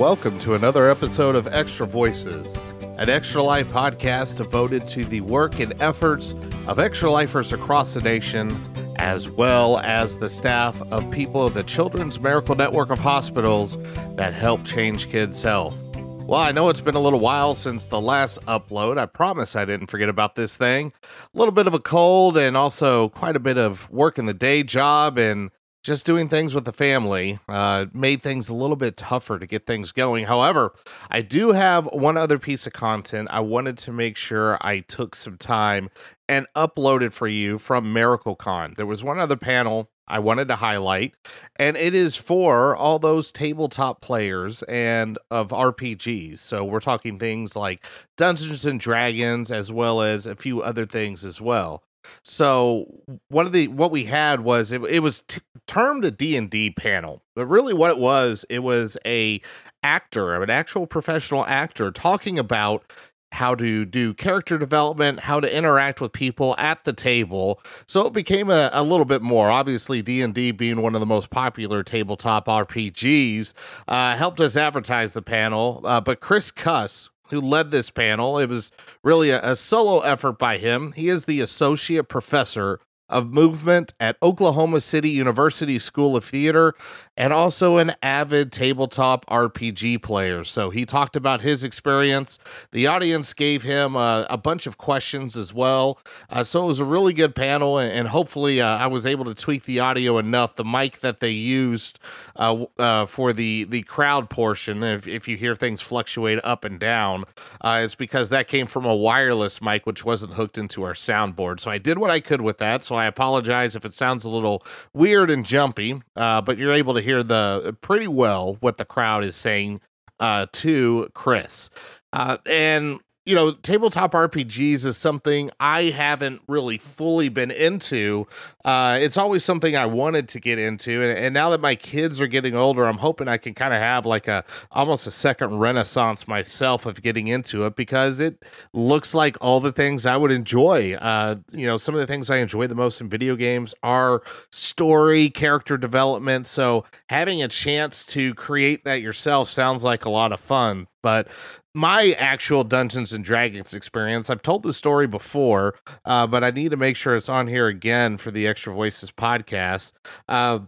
Welcome to another episode of Extra Voices, an Extra Life podcast devoted to the work and efforts of extra lifers across the nation, as well as the staff of people of the Children's Miracle Network of hospitals that help change kids' health. Well, I know it's been a little while since the last upload. I promise I didn't forget about this thing. A little bit of a cold and also quite a bit of work in the day job and just doing things with the family uh, made things a little bit tougher to get things going. However, I do have one other piece of content I wanted to make sure I took some time and uploaded for you from MiracleCon. There was one other panel I wanted to highlight, and it is for all those tabletop players and of RPGs. So we're talking things like Dungeons and Dragons, as well as a few other things as well. So one of the what we had was it, it was t- termed a D&D panel. But really what it was, it was a actor, an actual professional actor talking about how to do character development, how to interact with people at the table. So it became a, a little bit more. Obviously, D and D being one of the most popular tabletop RPGs, uh, helped us advertise the panel. Uh, but Kris Kuss, who led this panel, it was really a, a solo effort by him. He is the associate professor of movement at Oklahoma City University School of Theater and also an avid tabletop RPG player. So he talked about his experience. The audience gave him uh, a bunch of questions as well. Uh, so it was a really good panel, and, hopefully, uh, I was able to tweak the audio enough. The mic that they used uh, uh, for the, the crowd portion, if, if you hear things fluctuate up and down, it's because that came from a wireless mic, which wasn't hooked into our soundboard. So I did what I could with that. So I apologize if it sounds a little weird and jumpy, uh, but you're able to hear the pretty well what the crowd is saying uh, to Kris. Uh, and you know, tabletop RPGs is something I haven't really fully been into. Uh, it's always something I wanted to get into, and, and now that my kids are getting older, I'm hoping I can kind of have like a almost a second renaissance myself of getting into it because it looks like all the things I would enjoy. Uh, you know, some of the things I enjoy the most in video games are story, character development. So having a chance to create that yourself sounds like a lot of fun. But my actual Dungeons and Dragons experience, I've told the story before, uh, but I need to make sure it's on here again for the Extra Voices podcast. Uh,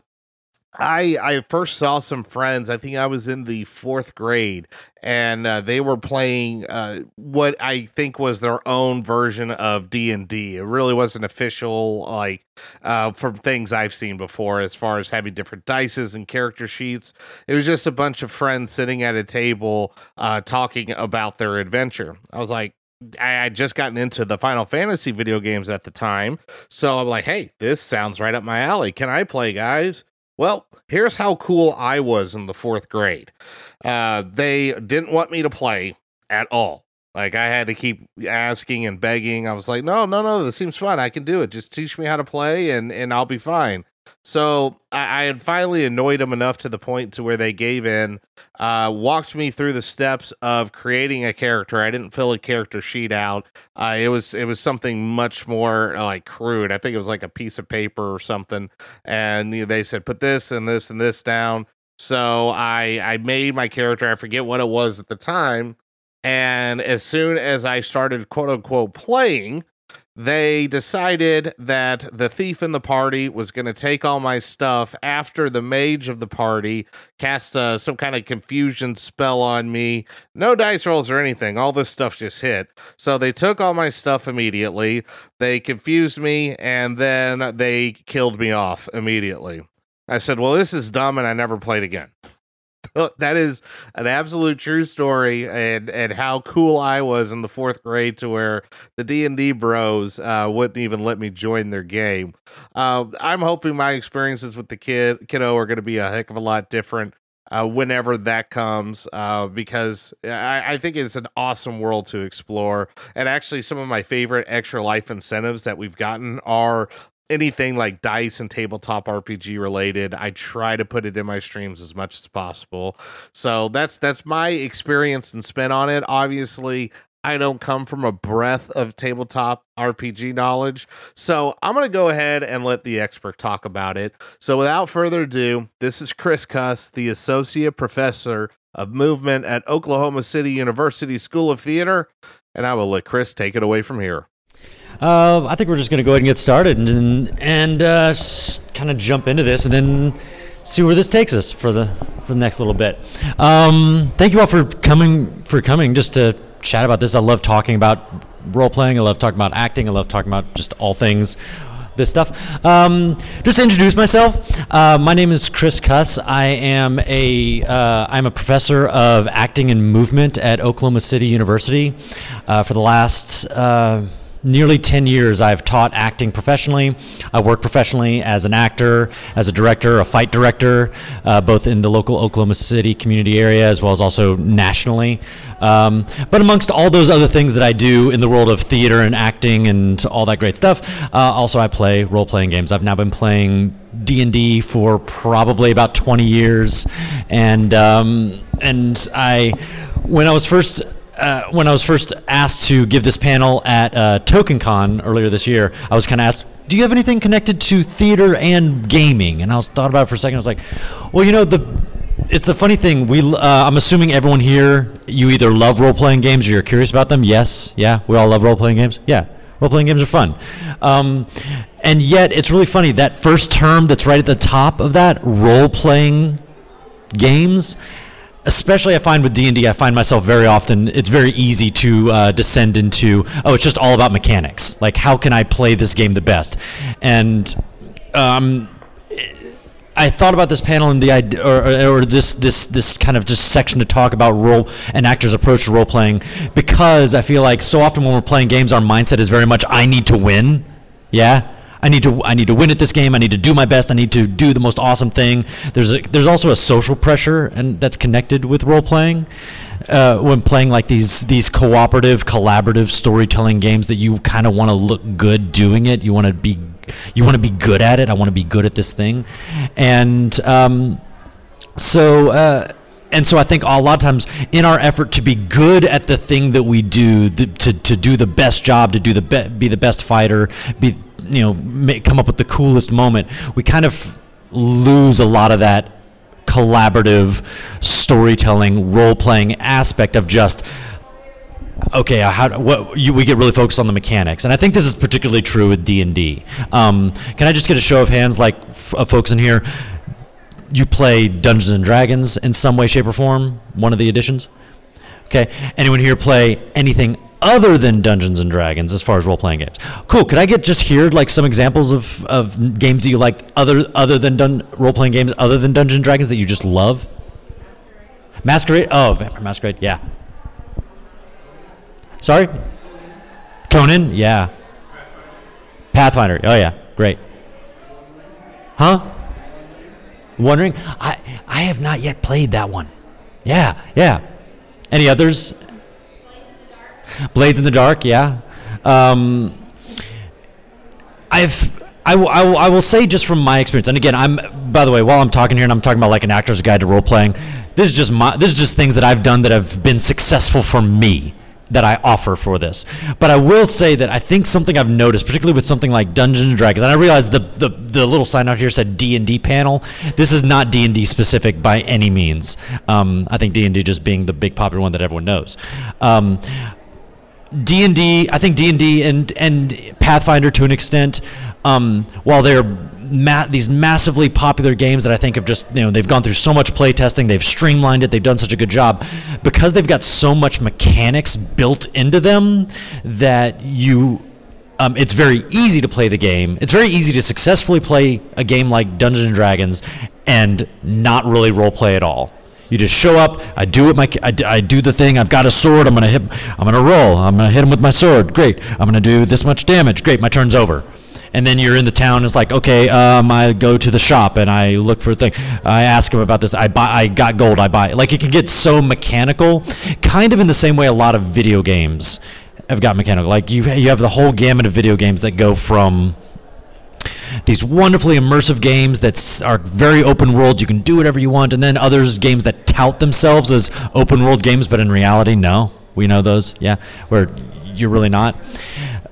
I I first saw some friends. I think I was in the fourth grade, and uh, they were playing uh, what I think was their own version of D and D. It really wasn't official, like uh, from things I've seen before, as far as having different dices and character sheets. It was just a bunch of friends sitting at a table uh, talking about their adventure. I was like, I had just gotten into the Final Fantasy video games at the time. So I'm like, hey, this sounds right up my alley. Can I play, guys? Well, here's how cool I was in the fourth grade. Uh, they didn't want me to play at all. Like I had to keep asking and begging. I was like, no, no, no, this seems fun. I can do it. Just teach me how to play and and I'll be fine. So I, I, had finally annoyed them enough to the point to where they gave in, uh, walked me through the steps of creating a character. I didn't fill a character sheet out. Uh, it was it was something much more uh, like crude. I think it was like a piece of paper or something. And you know, they said put this and this and this down. So I I made my character. I forget what it was at the time. And as soon as I started quote unquote playing, they decided that the thief in the party was going to take all my stuff after the mage of the party cast uh, some kind of confusion spell on me. No dice rolls or anything. All this stuff just hit. So they took all my stuff immediately. They confused me and then they killed me off immediately. I said, Well, this is dumb and I never played again. that is an absolute true story and and how cool I was in the fourth grade to where the D and D bros uh, wouldn't even let me join their game. Uh, I'm hoping my experiences with the kid kiddo are going to be a heck of a lot different. Uh, whenever that comes, uh, because I, I, think it's an awesome world to explore. And actually, some of my favorite extra life incentives that we've gotten are anything like dice and tabletop RPG related, I try to put it in my streams as much as possible. So that's that's my experience and spin on it. Obviously, I don't come from a breadth of tabletop RPG knowledge. So I'm going to go ahead and let the expert talk about it. So without further ado, this is Kris Kuss, the associate professor of Movement at Oklahoma City University School of Theater. And I will let Kris take it away from here. Uh, I think we're just going to go ahead and get started and and uh, kind of jump into this and then see where this takes us for the for the next little bit. Um, thank you all for coming for coming just to chat about this. I love talking about role playing. I love talking about acting. I love talking about just all things this stuff. Um, just to introduce myself, uh, my name is Kris Kuss. I am a uh, I'm a professor of acting and movement at Oklahoma City University. Uh, for the last uh, nearly 10 years I've taught acting professionally. I work professionally as an actor, as a director, a fight director, uh, both in the local Oklahoma City community area as well as also nationally. Um, but amongst all those other things that I do in the world of theater and acting and all that great stuff, uh, also I play role-playing games. I've now been playing D&D for probably about 20 years and um, and I when I was first uh, when I was first asked to give this panel at uh, TokenCon earlier this year, I was kind of asked, "Do you have anything connected to theater and gaming?" And I was thought about it for a second. I was like, "Well, you know the." It's the funny thing. We, uh, I'm assuming everyone here, you either love role playing games or you're curious about them. Yes, yeah, we all love role playing games. Yeah, role playing games are fun. Um, and yet, it's really funny that first term that's right at the top of that role playing games especially I find with D and I find myself very often. It's very easy to uh, descend into oh, it's just all about mechanics. Like how can I play this game the best? And um, I thought about this panel and the idea, or, or, this this this kind of just section to talk about role and actors' approach to role playing because I feel like so often when we're playing games, our mindset is very much I need to win. Yeah I need to I need to win at this game. I need to do my best. I need to do the most awesome thing. There's a, there's also a social pressure and that's connected with role playing. Uh, when playing like these these cooperative, collaborative storytelling games that you kind of want to look good doing it. You want to be you want to be good at it. I want to be good at this thing, and um, so. Uh, and so I think a lot of times in our effort to be good at the thing that we do, the, to, to do the best job, to do the be, be the best fighter, be you know come up with the coolest moment, we kind of lose a lot of that collaborative storytelling, role playing aspect of just okay how what you, we get really focused on the mechanics. And i think this is particularly true with d&d um, can i just get a show of hands like f- uh, folks in here? You play dungeons and dragons in some way shape or form? One of the editions? Okay. Anyone here play anything other than Dungeons and Dragons as far as role playing games. Cool. Could I get just here like some examples of, of games that you like other other than dun- role playing games other than Dungeons and Dragons that you just love? Masquerade. Oh, Vampire Masquerade. Yeah. Sorry. Conan. Yeah. Pathfinder. Oh yeah. Great. Huh? Wondering. I I have not yet played that one. Yeah. Yeah. Any others? Blades in the Dark, yeah. Um, I've I, w- I, w- I will say just from my experience, and again, I'm by the way, while I'm talking here and I'm talking about like an actor's guide to role playing, this is just my this is just things that I've done that have been successful for me that I offer for this. But I will say that I think something I've noticed, particularly with something like Dungeons and Dragons, and I realize the the, the little sign out here said D and D panel. This is not D and D specific by any means. Um, I think D and D just being the big popular one that everyone knows. Um, D and D, I think D and D and and Pathfinder to an extent, um, while they're ma- these massively popular games that I think have just you know they've gone through so much play testing, they've streamlined it, they've done such a good job, because they've got so much mechanics built into them that you. Um, it's very easy to play the game. It's very easy to successfully play a game like Dungeons and Dragons and not really role play at all. You just show up. I do it. My I, I do the thing. I've got a sword. I'm gonna hit. I'm gonna roll. I'm gonna hit him with my sword. Great. I'm gonna do this much damage. Great. My turn's over. And then you're in the town. It's like okay. Um, I go to the shop and I look for a thing. I ask him about this. I buy. I got gold. I buy. Like it can get so mechanical, kind of in the same way a lot of video games have got mechanical. Like you you have the whole gamut of video games that go from these wonderfully immersive games that are very open world. You can do whatever you want, and then others games that tout themselves as open world games, but in reality, no. We know those, yeah, where you're really not.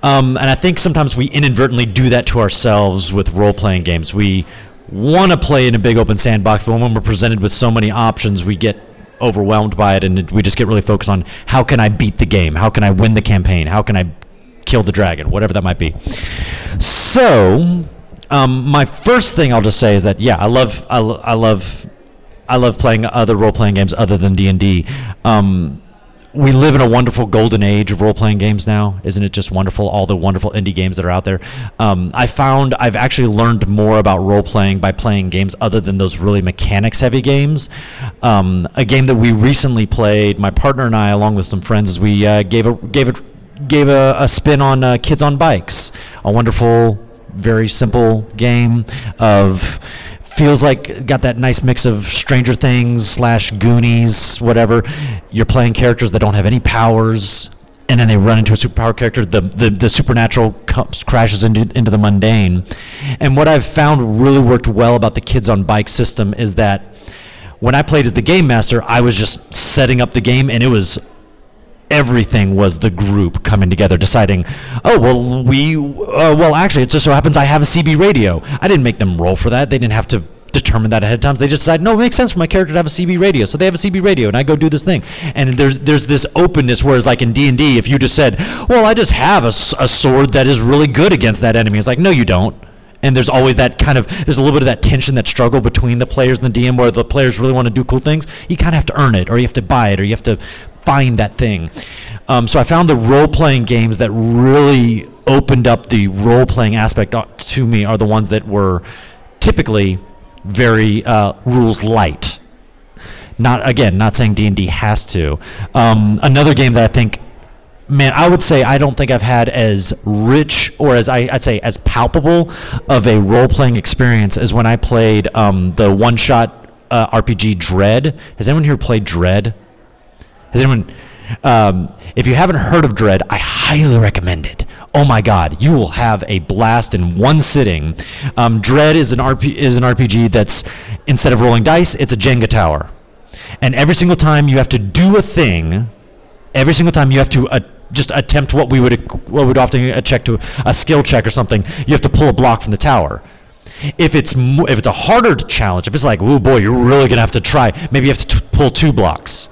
Um, and I think sometimes we inadvertently do that to ourselves with role playing games. We want to play in a big open sandbox, but when we're presented with so many options, we get overwhelmed by it, and we just get really focused on how can I beat the game, how can I win the campaign, how can I kill the dragon, whatever that might be. So, um, my first thing I'll just say is that yeah, I love I, lo- I love I love playing other role playing games other than D and D. Um, we live in a wonderful golden age of role playing games now. Isn't it just wonderful? All the wonderful indie games that are out there. Um, I found I've actually learned more about role playing by playing games other than those really mechanics heavy games. Um, a game that we recently played, my partner and I, along with some friends, we uh, gave a gave it gave a, a spin on uh, Kids on Bikes, a wonderful, very simple game of feels like got that nice mix of Stranger Things slash Goonies, whatever. You're playing characters that don't have any powers, and then they run into a superpower character. The the, the supernatural comes, crashes into into the mundane. And what I've found really worked well about the Kids on Bike system is that when I played as the game master, I was just setting up the game, and it was everything was the group coming together deciding oh well we uh, well actually it just so happens i have a cb radio. I didn't make them roll for that. They didn't have to determine that ahead of time. So they just decided no it makes sense for my character to have a cb radio. So they have a cb radio and i go do this thing. And there's there's this openness whereas like in d&d if you just said well i just have a, a sword that is really good against that enemy it's like no you don't. And there's always that kind of there's a little bit of that tension that struggle between the players and the dm where the players really want to do cool things. You kind of have to earn it or you have to buy it or you have to find that thing. Um, so i found the role-playing games that really opened up the role-playing aspect uh, to me are the ones that were typically very uh, rules light. Not again not saying d&d has to. Um, another game that i think man i would say i don't think i've had as rich or as I, i'd say as palpable of a role-playing experience as when i played um, the one-shot uh, rpg dread. Has anyone here played dread has anyone um, if you haven't heard of dread i highly recommend it. Oh my god you will have a blast in one sitting. Um, dread is an, RP, is an rpg that's instead of rolling dice it's a jenga tower. And every single time you have to do a thing every single time you have to uh, just attempt what we would what would often a check to a skill check or something you have to pull a block from the tower. If it's if it's a harder challenge if it's like oh boy you're really gonna have to try maybe you have to t- pull two blocks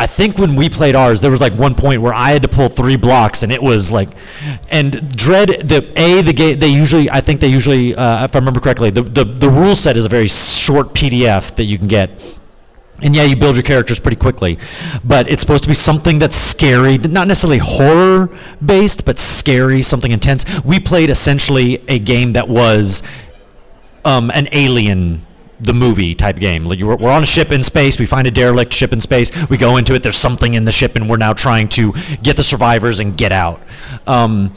I think when we played ours, there was like one point where I had to pull three blocks, and it was like, and Dread the a the game they usually I think they usually uh, if I remember correctly the, the the rule set is a very short PDF that you can get and yeah, you build your characters pretty quickly, but it's supposed to be something that's scary, not necessarily horror based, but scary, something intense. We played essentially a game that was um, an alien the movie type game. Like we're, we're on a ship in space. We find a derelict ship in space. We go into it. There's something in the ship, and we're now trying to get the survivors and get out. Um,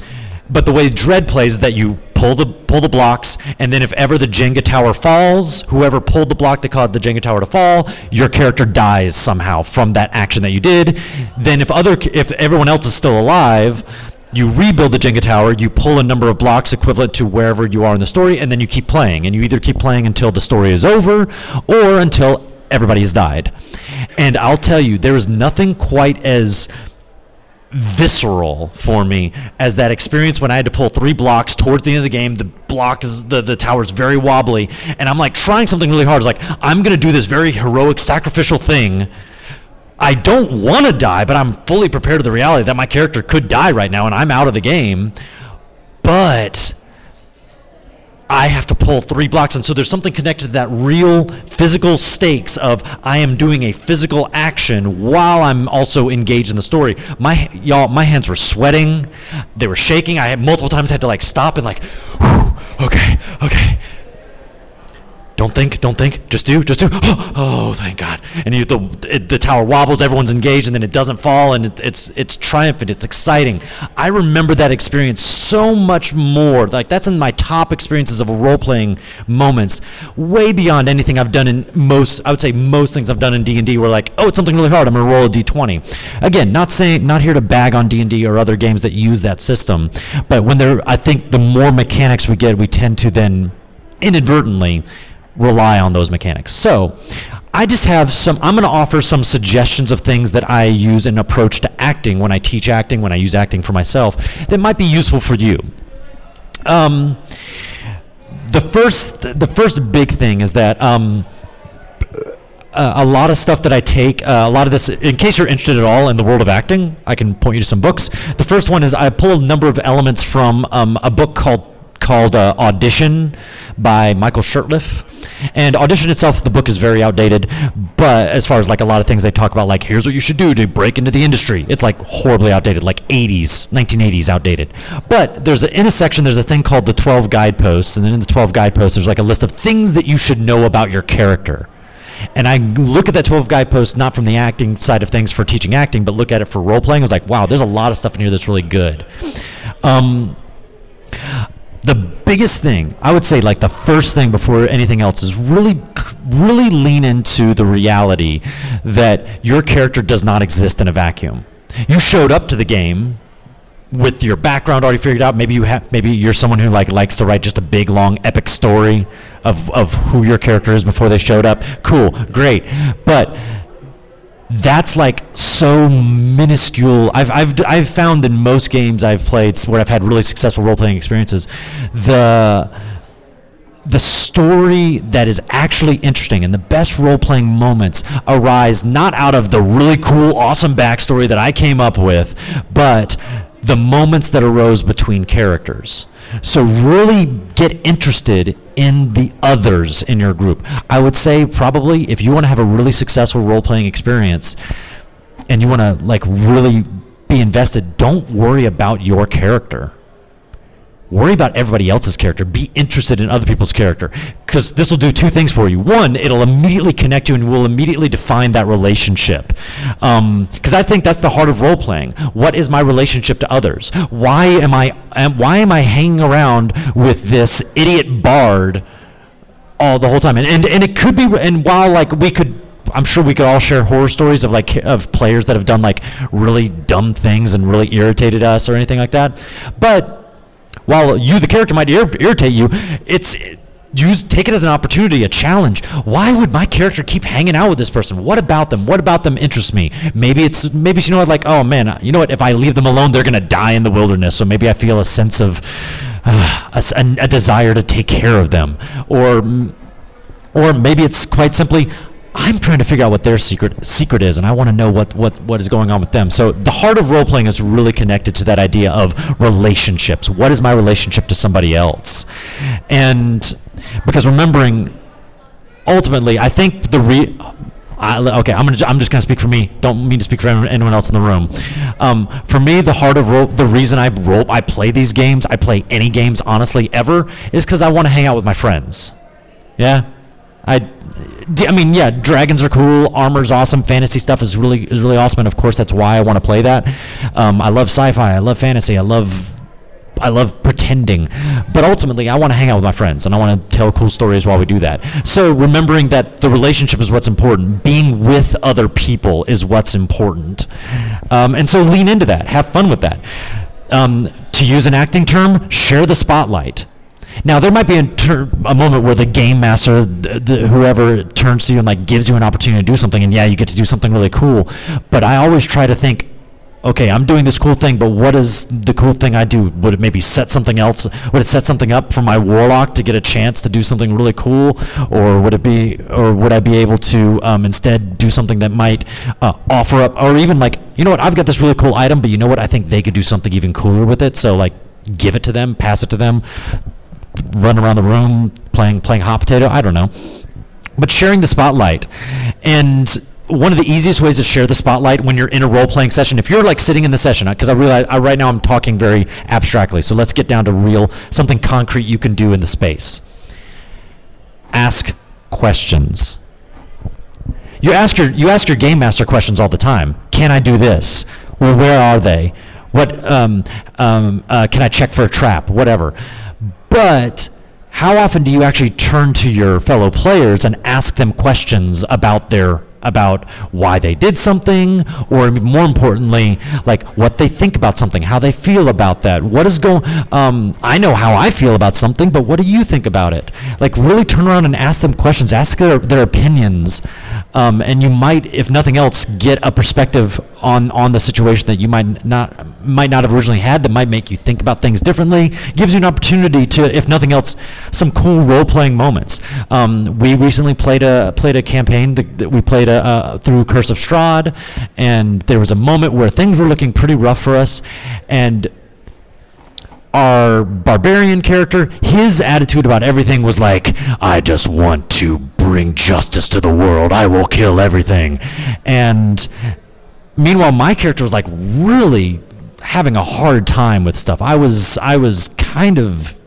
but the way Dread plays is that you pull the pull the blocks, and then if ever the Jenga tower falls, whoever pulled the block that caused the Jenga tower to fall, your character dies somehow from that action that you did. Then if other if everyone else is still alive, you rebuild the Jenga tower, you pull a number of blocks equivalent to wherever you are in the story, and then you keep playing. And you either keep playing until the story is over or until everybody has died. And I'll tell you, there is nothing quite as visceral for me as that experience when I had to pull three blocks towards the end of the game. The block is the, the tower is very wobbly, and I'm like trying something really hard. It's like I'm gonna do this very heroic sacrificial thing. I don't want to die, but I'm fully prepared to the reality that my character could die right now and I'm out of the game. But I have to pull three blocks. And so there's something connected to that real physical stakes of I am doing a physical action while I'm also engaged in the story. My y'all, my hands were sweating, they were shaking. I had multiple times had to like stop and like, "Whew, okay, okay. Don't think, don't think, just do, just do. Oh, thank God! And you, the it, the tower wobbles, everyone's engaged, and then it doesn't fall, and it, it's it's triumphant, it's exciting. I remember that experience so much more. Like that's in my top experiences of role playing moments, way beyond anything I've done in most. I would say most things I've done in D and D were like, oh, it's something really hard. I'm gonna roll a d20. Again, not saying, not here to bag on D and D or other games that use that system, but when there, I think the more mechanics we get, we tend to then inadvertently rely on those mechanics. So, I just have some, I'm going to offer some suggestions of things that I use in approach to acting when I teach acting, when I use acting for myself, that might be useful for you. Um, the first, the first big thing is that um, uh, a lot of stuff that I take, uh, a lot of this, in case you're interested at all in the world of acting, I can point you to some books. The first one is I pull a number of elements from um, a book called called uh, Audition by Michael Shurtleff. And Audition itself, the book is very outdated, but as far as like a lot of things they talk about, like here's what you should do to break into the industry, it's like horribly outdated, like 80s, 1980s outdated. But there's a, in a section, there's a thing called the 12 guideposts, and then in the 12 guideposts, there's like a list of things that you should know about your character. And I look at that 12 guideposts not from the acting side of things for teaching acting, but look at it for role playing. I was like, wow, there's a lot of stuff in here that's really good. Um, the biggest thing i would say like the first thing before anything else is really really lean into the reality that your character does not exist in a vacuum. You showed up to the game with your background already figured out. Maybe you have maybe you're someone who like likes to write just a big long epic story of of who your character is before they showed up. Cool great. But that's like so minuscule. I've, I've, I've found in most games I've played where I've had really successful role playing experiences, the the story that is actually interesting and the best role playing moments arise not out of the really cool, awesome backstory that I came up with, but the moments that arose between characters. So really get interested in the others in your group. I would say probably if you want to have a really successful role playing experience and you want to like really be invested, don't worry about your character worry about everybody else's character. Be interested in other people's character. Because this will do two things for you. One it'll immediately connect you and will immediately define that relationship. Because um, i think that's the heart of role playing what is my relationship to others? Why am i am, why am i hanging around with this idiot bard all the whole time? And, and and it could be and while like we could I'm sure we could all share horror stories of like of players that have done like really dumb things and really irritated us or anything like that. But while you, the character, might ir- irritate you, it's use take it as an opportunity, a challenge. Why would my character keep hanging out with this person? What about them? What about them interests me? Maybe it's maybe you know what, like oh man, you know what? If I leave them alone, they're gonna die in the wilderness. So maybe I feel a sense of uh, a, a desire to take care of them, or or maybe it's quite simply I'm trying to figure out what their secret secret is, and I want to know what, what, what is going on with them. So the heart of role playing is really connected to that idea of relationships. What is my relationship to somebody else? And because remembering, ultimately, I think the re I, okay, I'm gonna. I'm just gonna speak for me. Don't mean to speak for anyone else in the room. Um, for me, the heart of role, the reason I role, I play these games, I play any games, honestly, ever, is because I want to hang out with my friends. Yeah, I, I mean, yeah, dragons are cool. Armor's awesome. Fantasy stuff is really is really awesome, and of course, that's why I want to play that. Um, I love sci-fi. I love fantasy. I love I love pretending, but ultimately, I want to hang out with my friends and I want to tell cool stories while we do that. So, remembering that the relationship is what's important, being with other people is what's important, um, and so lean into that. Have fun with that. Um, to use an acting term, share the spotlight. Now there might be a, ter- a moment where the game master, the, the, whoever turns to you and like gives you an opportunity to do something, and yeah, you get to do something really cool. But I always try to think, okay, I'm doing this cool thing, but what is the cool thing I do? Would it maybe set something else? Would it set something up for my warlock to get a chance to do something really cool, or would it be, or would I be able to um, instead do something that might uh, offer up, or even like, you know what, I've got this really cool item, but you know what, I think they could do something even cooler with it. So like, give it to them, pass it to them run around the room playing playing hot potato. I don't know, but sharing the spotlight and one of the easiest ways to share the spotlight when you're in a role playing session, if you're like sitting in the session, because I realize I, right now I'm talking very abstractly, so let's get down to real something concrete you can do in the space. Ask questions. You ask your you ask your game master questions all the time. Can I do this? Well, where are they? What um, um, uh, can I check for a trap? Whatever. But how often do you actually turn to your fellow players and ask them questions about their about why they did something, or more importantly, like what they think about something, how they feel about that. What is going? Um, I know how I feel about something, but what do you think about it? Like really turn around and ask them questions, ask their their opinions, um, and you might, if nothing else, get a perspective on on the situation that you might not might not have originally had. That might make you think about things differently. Gives you an opportunity to, if nothing else, some cool role playing moments. Um, we recently played a played a campaign that, that we played a, through Curse of Strahd, and there was a moment where things were looking pretty rough for us, and our barbarian character, his attitude about everything was like, I just want to bring justice to the world. I will kill everything. And meanwhile, my character was like really having a hard time with stuff. I was I was kind of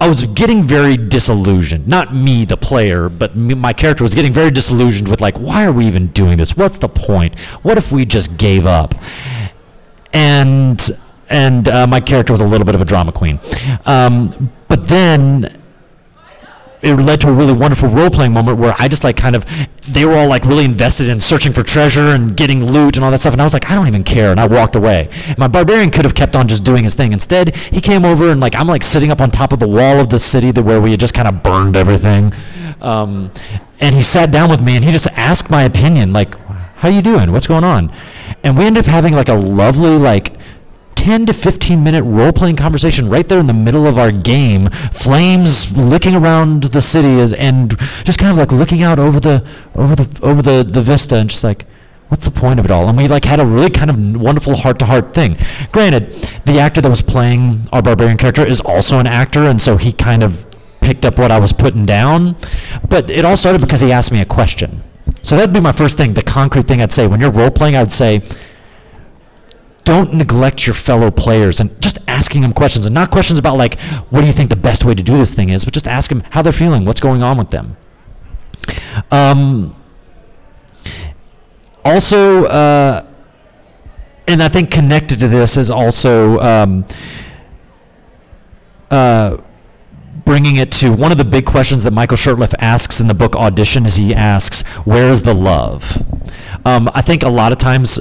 I was getting very disillusioned. Not me, the player, but me, my character was getting very disillusioned with like, why are we even doing this? What's the point? What if we just gave up? And and uh, my character was a little bit of a drama queen. Um, but then it led to a really wonderful role playing moment where I just like kind of they were all like really invested in searching for treasure and getting loot and all that stuff and I was like I don't even care and I walked away. My barbarian could have kept on just doing his thing. Instead, he came over and like I'm like sitting up on top of the wall of the city that where we had just kind of burned everything. Um, and he sat down with me and he just asked my opinion like how you doing? What's going on? And we ended up having like a lovely like 10 to 15 minute role playing conversation right there in the middle of our game. Flames licking around the city and just kind of like looking out over the over the over the, the vista and just like what's the point of it all? And we like had a really kind of wonderful heart to heart thing. Granted, the actor that was playing our barbarian character is also an actor and so he kind of picked up what I was putting down. But it all started because he asked me a question. So that'd be my first thing, the concrete thing I'd say. When you're role playing, I'd say, don't neglect your fellow players and just asking them questions and not questions about like what do you think the best way to do this thing is but just ask them how they're feeling what's going on with them. Um, also uh, and i think connected to this is also um, uh, bringing it to one of the big questions that michael shurtleff asks in the book audition is he asks where's the love? Um, i think a lot of times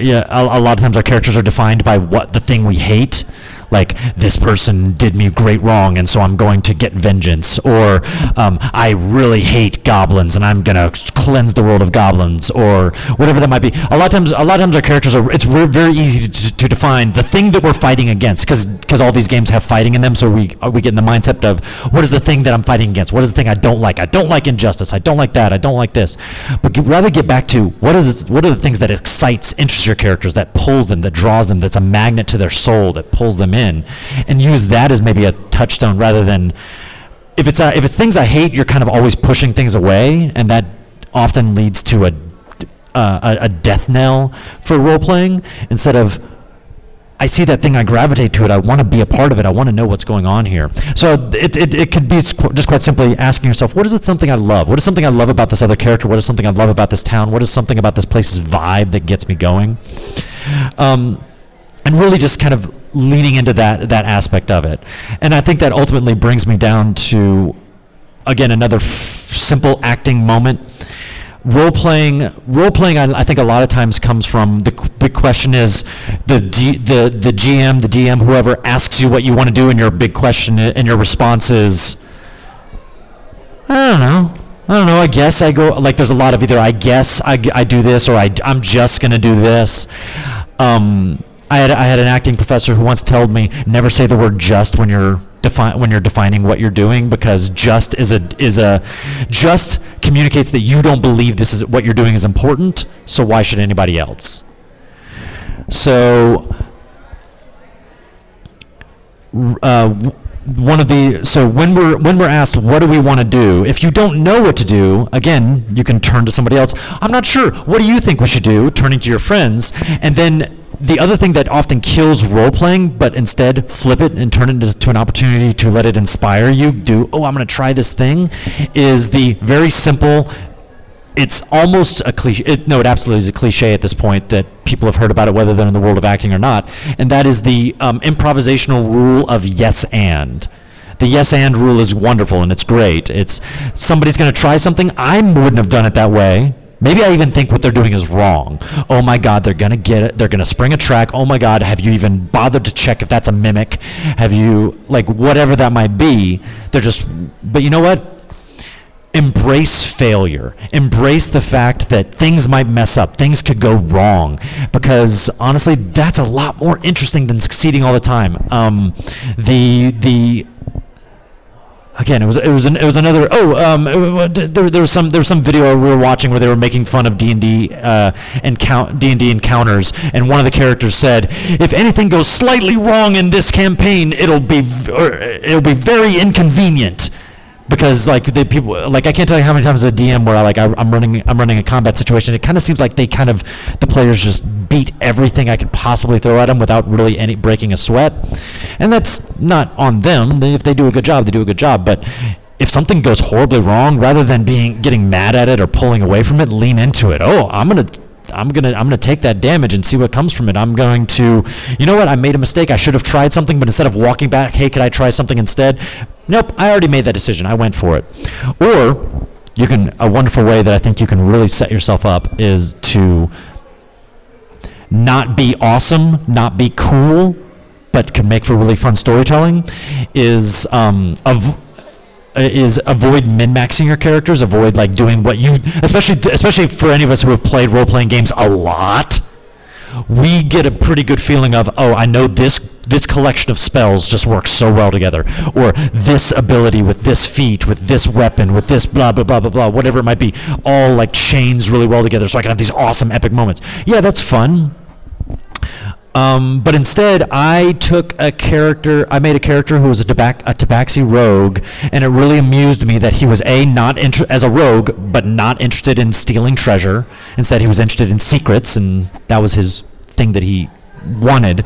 yeah, a, a, lot of times our characters are defined by what the thing we hate like this person did me great wrong and so i'm going to get vengeance. Or um, i really hate goblins and i'm going to cleanse the world of goblins or whatever that might be. A lot of times a lot of times our characters are it's very easy to, to define the thing that we're fighting against because because all these games have fighting in them so we uh, we get in the mindset of what is the thing that i'm fighting against? What is the thing i don't like? I don't like injustice. I don't like that. I don't like this. But rather get back to what is what are the things that excites interests your characters that pulls them that draws them that's a magnet to their soul that pulls them in in and use that as maybe a touchstone rather than if it's uh, if it's things I hate, you're kind of always pushing things away, and that often leads to a uh, a, a death knell for role playing instead of I see that thing, I gravitate to it, I want to be a part of it, I want to know what's going on here. So it, it, it could be just quite simply asking yourself, what is it something I love? What is something I love about this other character? What is something I love about this town? What is something about this place's vibe that gets me going? Um, and really just kind of leaning into that that aspect of it. And I think that ultimately brings me down to again another f- simple acting moment. Role playing, role playing. I, I, think a lot of times comes from the big question is the D, the the GM, the DM, whoever asks you what you want to do, and your big question and your response is, I don't know. I don't know. I guess I go like there's a lot of either I guess I, I do this or I I'm just gonna do this. Um, I had I had an acting professor who once told me never say the word just when you're defi- when you're defining what you're doing because just is a is a just communicates that you don't believe this is what you're doing is important. So why should anybody else? So. Uh, one of the so when we're when we're asked what do we want to do if you don't know what to do again you can turn to somebody else i'm not sure what do you think we should do turning to your friends and then the other thing that often kills role playing, but instead flip it and turn it into an opportunity to let it inspire you, do, oh, I'm going to try this thing, is the very simple, it's almost a cliche. It, no, it absolutely is a cliche at this point that people have heard about it, whether they're in the world of acting or not. And that is the um, improvisational rule of yes and. the yes and rule is wonderful and it's great. It's somebody's going to try something. I wouldn't have done it that way. Maybe I even think what they're doing is wrong. Oh my God, they're gonna get it. They're gonna spring a track. Oh my God, have you even bothered to check if that's a mimic? Have you like whatever that might be? They're just. But you know what? embrace failure embrace the fact that things might mess up things could go wrong because honestly that's a lot more interesting than succeeding all the time um, the the again, it was it was an, it was another. Oh, um, there, there was some there was some video we were watching where they were making fun of D and D uh, D and D encounters, and one of the characters said, "If anything goes slightly wrong in this campaign, it'll be it'll be very inconvenient." Because like the people like I can't tell you how many times a DM where I like I, am running I'm running a combat situation. It kind of seems like they kind of the players just beat everything I could possibly throw at them without really any breaking a sweat, and that's not on them. If they do a good job, they do a good job. But if something goes horribly wrong, rather than being getting mad at it or pulling away from it, lean into it. Oh, I'm gonna I'm gonna I'm gonna take that damage and see what comes from it. I'm going to, you know what? I made a mistake. I should have tried something, but instead of walking back, hey, could I try something instead? Nope, I already made that decision. I went for it. Or you can a wonderful way that I think you can really set yourself up is to not be awesome, not be cool, but can make for really fun storytelling. Is um, of is avoid min-maxing your characters avoid like doing what you especially especially for any of us who have played role-playing games a lot we get a pretty good feeling of oh i know this this collection of spells just works so well together or this ability with this feat with this weapon with this blah blah blah blah blah whatever it might be all like chains really well together so i can have these awesome epic moments yeah that's fun um, but instead, I took a character. I made a character who was a, tabac- a tabaxi rogue, and it really amused me that he was a not inter- as a rogue, but not interested in stealing treasure. Instead, he was interested in secrets, and that was his thing that he wanted.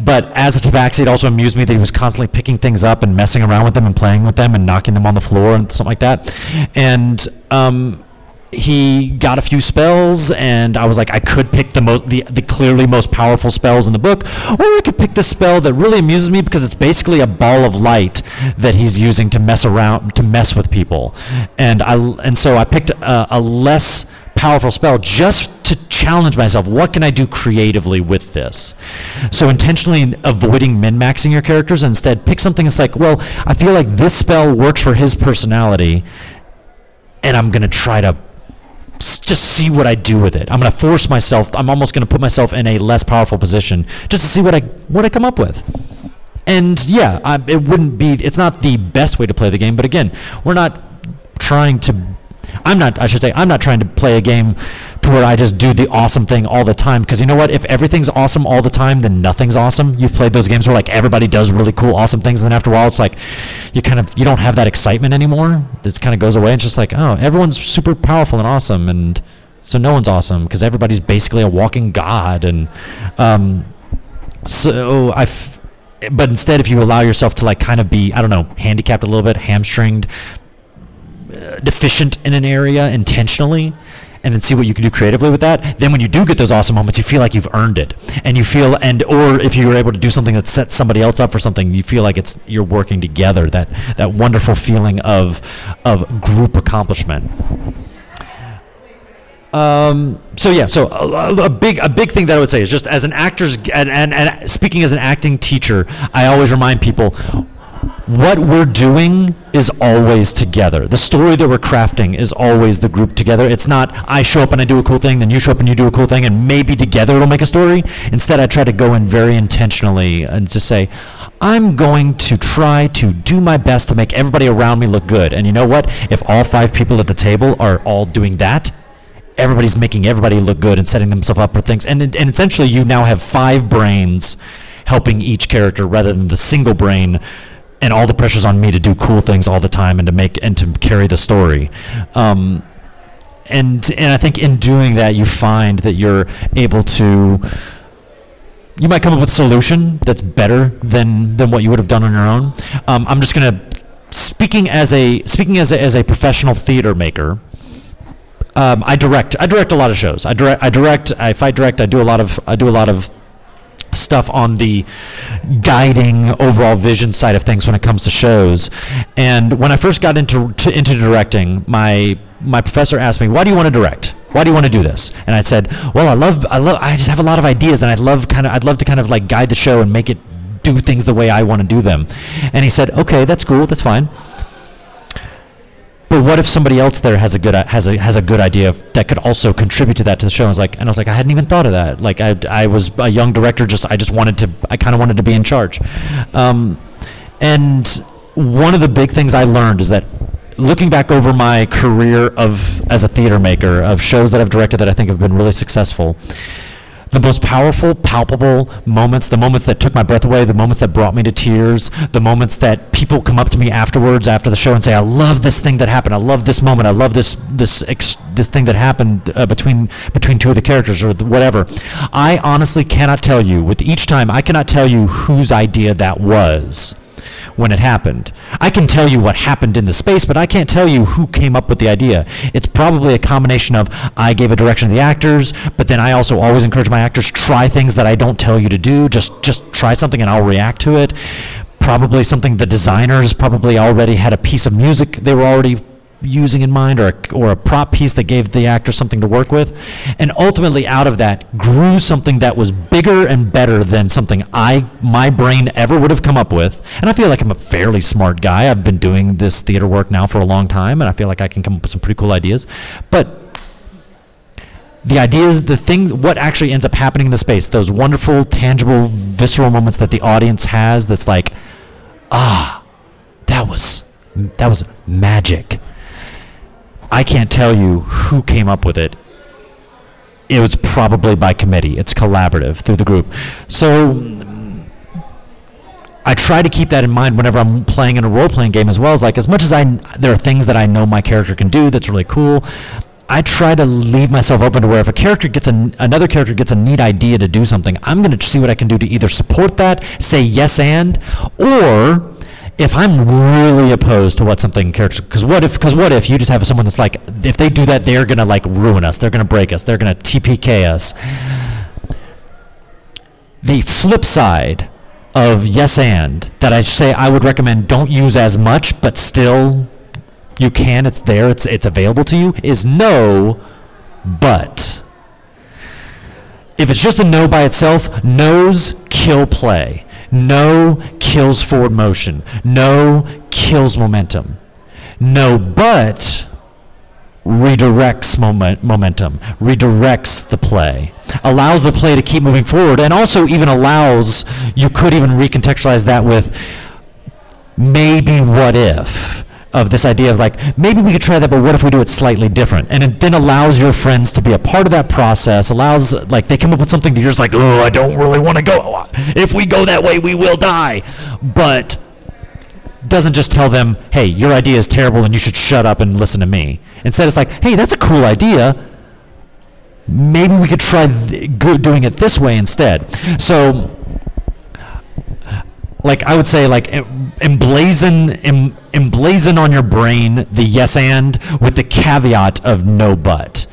But as a tabaxi, it also amused me that he was constantly picking things up and messing around with them and playing with them and knocking them on the floor and something like that. And um, he got a few spells, and I was like, I could pick the most, the, the clearly most powerful spells in the book, or I could pick the spell that really amuses me because it's basically a ball of light that he's using to mess around, to mess with people, and I and so I picked a, a less powerful spell just to challenge myself. What can I do creatively with this? So intentionally avoiding min-maxing your characters, instead pick something that's like, well, I feel like this spell works for his personality, and I'm gonna try to just see what I do with it. I'm going to force myself. I'm almost going to put myself in a less powerful position just to see what I what I come up with. And yeah, I, it wouldn't be. It's not the best way to play the game, but again, we're not trying to I'm not, I should say, I'm not trying to play a game to where I just do the awesome thing all the time. Because you know what? If everything's awesome all the time, then nothing's awesome. You've played those games where like everybody does really cool, awesome things, and then after a while, it's like you kind of you don't have that excitement anymore. This kind of goes away. It's just like oh, everyone's super powerful and awesome, and so no one's awesome because everybody's basically a walking god. And um, so I. But instead, if you allow yourself to like kind of be, I don't know, handicapped a little bit, hamstringed, deficient in an area intentionally and then see what you can do creatively with that then when you do get those awesome moments you feel like you've earned it. And you feel and or if you're able to do something that sets somebody else up for something you feel like it's you're working together that that wonderful feeling of of group accomplishment. Um, so yeah, so a, a, big a big thing that I would say is just as an actor's and, and, and speaking as an acting teacher, I always remind people what we're doing is always together. The story that we're crafting is always the group together. It's not I show up and I do a cool thing, then you show up and you do a cool thing, and maybe together it'll make a story. Instead, I try to go in very intentionally and just say, I'm going to try to do my best to make everybody around me look good. And you know what? If all five people at the table are all doing that, everybody's making everybody look good and setting themselves up for things. And, and essentially, you now have five brains helping each character rather than the single brain and all the pressure's on me to do cool things all the time and to make and to carry the story. Um, and and I think in doing that, you find that you're able to. You might come up with a solution that's better than than what you would have done on your own. Um, I'm just gonna speaking as a speaking as a, as a professional theater maker. Um, I direct. I direct a lot of shows. I direct. I direct. I fight direct. I do a lot of. I do a lot of stuff on the guiding overall vision side of things when it comes to shows. And when I first got into to, into directing, my my professor asked me, "Why do you want to direct? Why do you want to do this?" And I said, "Well, I love I love I just have a lot of ideas and I'd love kind of I'd love to kind of like guide the show and make it do things the way I want to do them." And he said, "Okay, that's cool. That's fine." But what if somebody else there has a good has a has a good idea that could also contribute to that to the show? I was like, and I was like, I hadn't even thought of that. Like, I, I was a young director, just I just wanted to, I kind of wanted to be in charge. Um, and one of the big things I learned is that looking back over my career of as a theater maker of shows that I've directed that I think have been really successful, the most powerful, palpable moments, the moments that took my breath away, the moments that brought me to tears, the moments that people come up to me afterwards after the show and say, "I love this thing that happened. I love this moment. I love this this ex- this thing that happened uh, between between two of the characters or whatever." I honestly cannot tell you. With each time, I cannot tell you whose idea that was when it happened. I can tell you what happened in the space, but I can't tell you who came up with the idea. It's probably a combination of I gave a direction to the actors, but then I also always encourage my actors try things that I don't tell you to do. Just just try something and I'll react to it. Probably something the designers probably already had a piece of music they were already using in mind or a, or a prop piece that gave the actor something to work with. And ultimately out of that grew something that was bigger and better than something I my brain ever would have come up with. And I feel like I'm a fairly smart guy. I've been doing this theater work now for a long time and I feel like I can come up with some pretty cool ideas. But the ideas, the thing, what actually ends up happening in the space, those wonderful, tangible, visceral moments that the audience has that's like, ah, that was, that was magic. I can't tell you who came up with it. It was probably by committee. It's collaborative through the group. So I try to keep that in mind whenever I'm playing in a role playing game as well as like as much as I there are things that I know my character can do that's really cool. I try to leave myself open to where if a character gets an, another character gets a neat idea to do something, I'm going to see what I can do to either support that, say yes and, or if I'm really opposed to what something character, because what if, because what if you just have someone that's like, if they do that, they're gonna like ruin us, they're gonna break us, they're gonna TPK us. The flip side of yes and that I say I would recommend don't use as much, but still you can, it's there, it's it's available to you, is no, but. If it's just a no by itself, no's kill play. No kills forward motion. No kills momentum. No but redirects moment, momentum, redirects the play, allows the play to keep moving forward, and also even allows, you could even recontextualize that with maybe what if of this idea of like maybe we could try that but what if we do it slightly different? And it then allows your friends to be a part of that process allows like they come up with something that you're just like oh i don't really want to go. If we go that way we will die. But doesn't just tell them hey your idea is terrible and you should shut up and listen to me. Instead it's like hey that's a cool idea. Maybe we could try th- doing it this way instead. So like I would say like emblazon em, emblazon on your brain the yes and with the caveat of no but.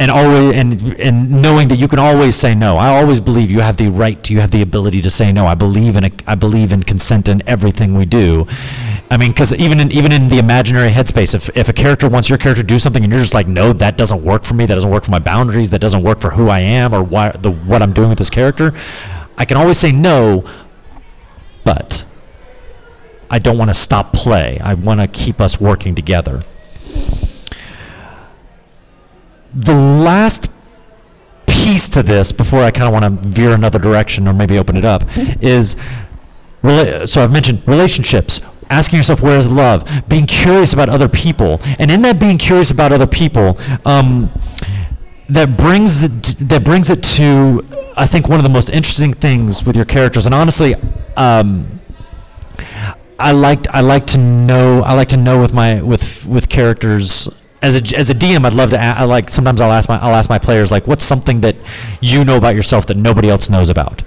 And always and and knowing that you can always say no. I always believe you have the right you have the ability to say no. I believe in a, i believe in consent in everything we do. I mean because even in even in the imaginary headspace if, if a character wants your character to do something and you're just like no that doesn't work for me. That doesn't work for my boundaries. That doesn't work for who i am or why the what i'm doing with this character i can always say no but I don't want to stop play. I want to keep us working together. The last piece to this, before I kind of want to veer another direction or maybe open it up, is so I've mentioned relationships, asking yourself where is love, being curious about other people, and in that being curious about other people, um, that brings it, that brings it to I think one of the most interesting things with your characters, and honestly, um, I like I like to know I like to know with my with with characters as a, as a DM, I'd love to. I like sometimes I'll ask my I'll ask my players like, what's something that you know about yourself that nobody else knows about?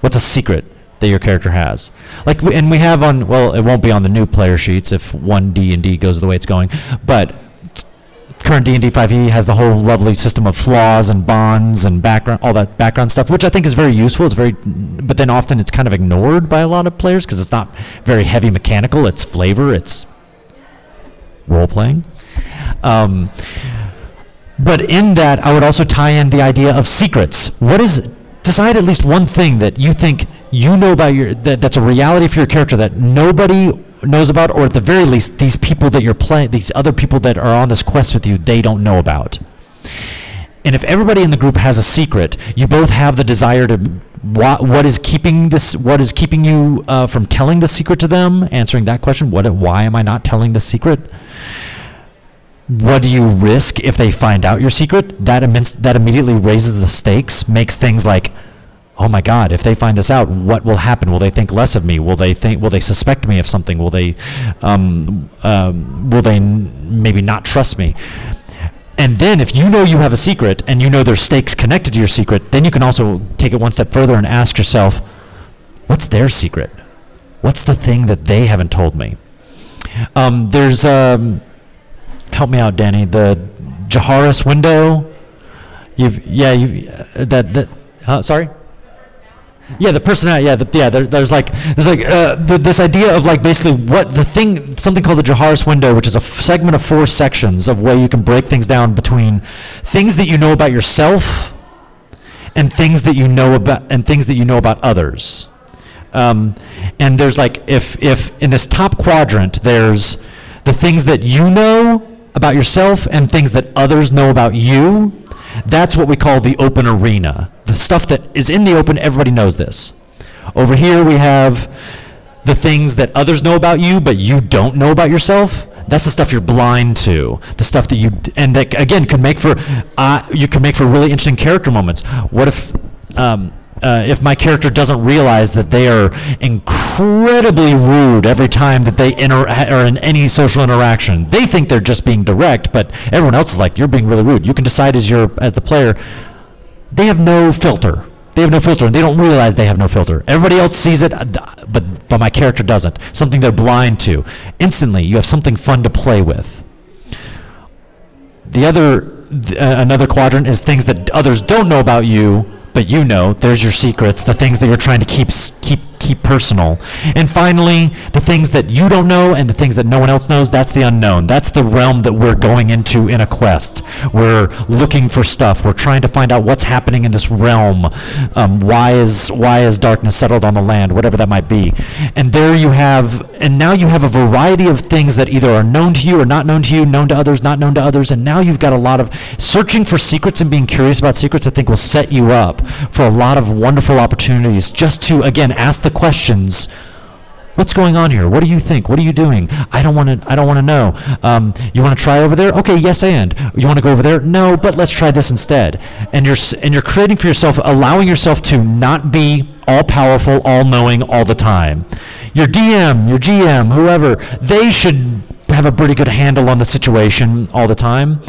What's a secret that your character has? Like, and we have on well, it won't be on the new player sheets if one D and D goes the way it's going, but current D&D 5e has the whole lovely system of flaws and bonds and background, all that background stuff, which I think is very useful. It's very, but then often it's kind of ignored by a lot of players because it's not very heavy mechanical. It's flavor. It's role playing. Um, but in that, I would also tie in the idea of secrets. What is decide at least one thing that you think you know about your that, that's a reality for your character that nobody knows about, or at the very least, these people that you're playing, these other people that are on this quest with you, they don't know about. And if everybody in the group has a secret, you both have the desire to what, what is keeping this what is keeping you uh, from telling the secret to them answering that question what why am i not telling the secret what do you risk if they find out your secret that immense, that immediately raises the stakes makes things like oh my god if they find this out what will happen? Will they think less of me? Will they think will they suspect me of something? Will they um, um, will they n- maybe not trust me? And then if you know you have a secret and you know there's stakes connected to your secret then you can also take it one step further and ask yourself what's their secret? What's the thing that they haven't told me? Um, there's um, help me out danny. The Johari's window. You've yeah you uh, that that uh, sorry yeah, the personality. Yeah, the, yeah. There, there's like there's like uh, this idea of like basically what the thing, something called the Johari's window, which is a f- segment of four sections of where you can break things down between things that you know about yourself and things that you know about and things that you know about others. Um, and there's like if if in this top quadrant there's the things that you know about yourself and things that others know about you that's what we call the open arena. The stuff that is in the open, everybody knows this. Over here, we have the things that others know about you, but you don't know about yourself. That's the stuff you're blind to. The stuff that you and that again could make for uh, you can make for really interesting character moments. What if um, uh, if my character doesn't realize that they are incredibly rude every time that they inter- are in any social interaction. They think they're just being direct, but everyone else is like, "You're being really rude." You can decide as your as the player. They have no filter. They have no filter, and they don't realize they have no filter. Everybody else sees it, uh, but but my character doesn't. Something they're blind to. Instantly, you have something fun to play with. The other, uh, another quadrant is things that others don't know about you, but you know, there's your secrets, the things that you're trying to keep keep keep personal. And finally, the things that you don't know and the things that no one else knows, that's the unknown. That's the realm that we're going into in a quest. We're looking for stuff. We're trying to find out what's happening in this realm. Um, why is why is darkness settled on the land? Whatever that might be. And there you have, and now you have a variety of things that either are known to you or not known to you, known to others, not known to others. And now you've got a lot of searching for secrets and being curious about secrets. I think will set you up for a lot of wonderful opportunities just to again ask the questions. What's going on here? What do you think? What are you doing? I don't want to i don't want to know. Um, you want to try over there? Okay yes and. You want to go over there? No but let's try this instead. And you're and you're creating for yourself allowing yourself to not be all powerful all knowing all the time. Your dm your gm whoever they should have a pretty good handle on the situation all the time.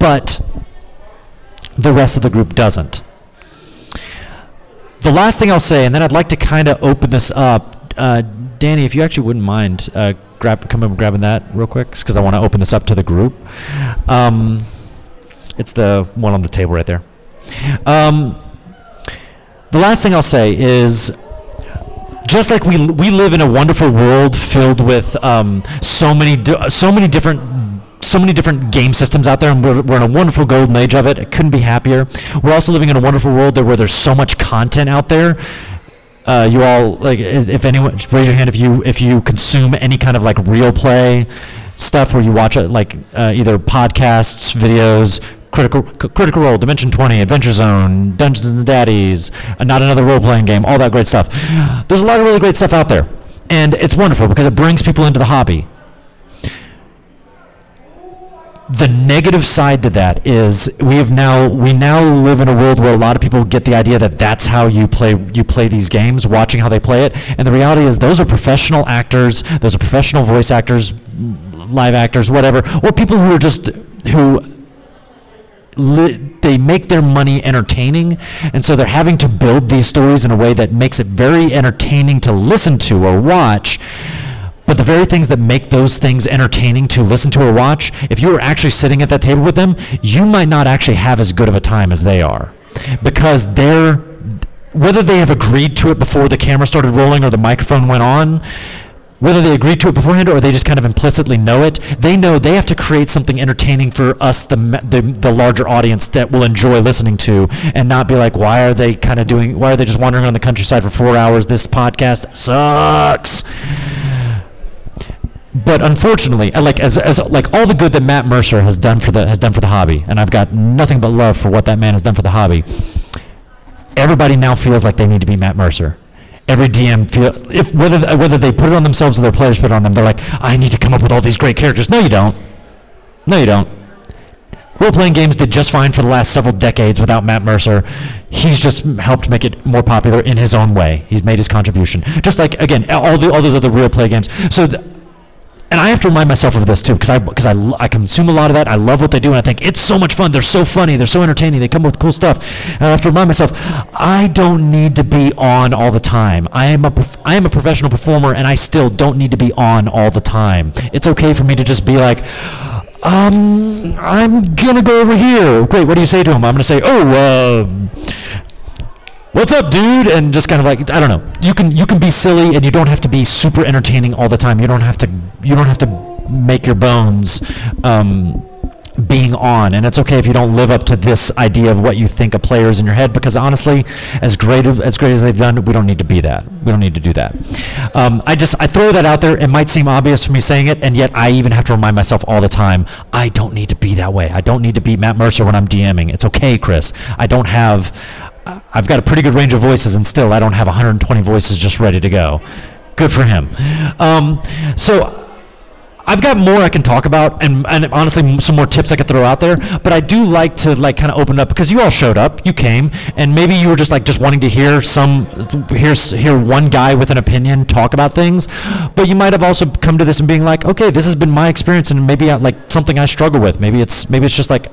But the rest of the group doesn't the last thing I'll say, and then I'd like to kind of open this up. Uh, Danny, if you actually wouldn't mind, uh, grab come and grabbing that real quick, because I want to open this up to the group. Um, it's the one on the table right there. Um, the last thing I'll say is just like we we live in a wonderful world filled with um, so many di- so many different so many different game systems out there, and we're, we're in a wonderful golden age of it. I couldn't be happier. We're also living in a wonderful world there where there's so much content out there. Uh, you all like if anyone raise your hand if you if you consume any kind of like real play stuff where you watch it like uh, either podcasts, videos, Critical Critical Role, Dimension 20, Adventure Zone, Dungeons and Daddies, uh, not another role playing game, all that great stuff. There's a lot of really great stuff out there, and it's wonderful because it brings people into the hobby the negative side to that is we have now we now live in a world where a lot of people get the idea that that's how you play you play these games watching how they play it. And the reality is those are professional actors those are professional voice actors live actors whatever or people who are just who li- they make their money entertaining. And so they're having to build these stories in a way that makes it very entertaining to listen to or watch But the very things that make those things entertaining to listen to or watch, if you were actually sitting at that table with them, you might not actually have as good of a time as they are. Because they're, whether they have agreed to it before the camera started rolling or the microphone went on, whether they agreed to it beforehand or they just kind of implicitly know it, they know they have to create something entertaining for us, the, the, the larger audience that will enjoy listening to, and not be like, why are they kind of doing, why are they just wandering around the countryside for four hours? This podcast sucks. But unfortunately, uh, like as, as like all the good that Matt Mercer has done for the has done for the hobby, and I've got nothing but love for what that man has done for the hobby. Everybody now feels like they need to be Matt Mercer every DM feel if whether uh, whether they put it on themselves or their players put it on them, they're like, I need to come up with all these great characters. No, you don't. No, you don't. Role-playing games did just fine for the last several decades without Matt Mercer. He's just helped make it more popular in his own way. He's made his contribution. Just like again, all the all those other real play games. So. Th- and I have to remind myself of this too because I because I, I consume a lot of that. I love what they do, and I think it's so much fun. They're so funny. They're so entertaining. They come up with cool stuff. And I have to remind myself, I don't need to be on all the time. I am a I am a professional performer, and I still don't need to be on all the time. It's okay for me to just be like. Um, I'm gonna go over here. Great. What do you say to him? I'm gonna say, oh, uh, what's up dude? And just kind of like i don't know. You can you can be silly and you don't have to be super entertaining all the time. You don't have to you don't have to make your bones um, being on. And it's okay if you don't live up to this idea of what you think a player is in your head because honestly as great of, as great as they've done we don't need to be that. We don't need to do that. Um, i just i throw that out there. It might seem obvious for me saying it and yet i even have to remind myself all the time i don't need to be that way. I don't need to be matt mercer when i'm dming. It's okay Kris. I don't have I've got a pretty good range of voices, and still I don't have 120 voices just ready to go. Good for him. Um, so I've got more I can talk about, and, and honestly, some more tips I could throw out there. But I do like to like kind of open up because you all showed up, you came, and maybe you were just like just wanting to hear some hear hear one guy with an opinion talk about things. But you might have also come to this and being like, okay, this has been my experience, and maybe I, like something I struggle with. Maybe it's maybe it's just like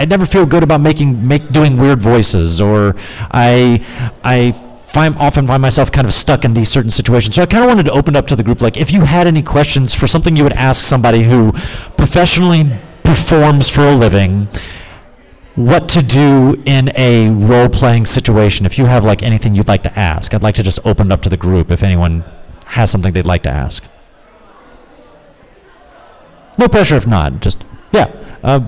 I never feel good about making make doing weird voices, or I I find often find myself kind of stuck in these certain situations. So I kind of wanted to open up to the group, like if you had any questions for something you would ask somebody who professionally performs for a living. What to do in a role playing situation? If you have like anything you'd like to ask, I'd like to just open it up to the group if anyone has something they'd like to ask. No pressure if not, just yeah. Uh,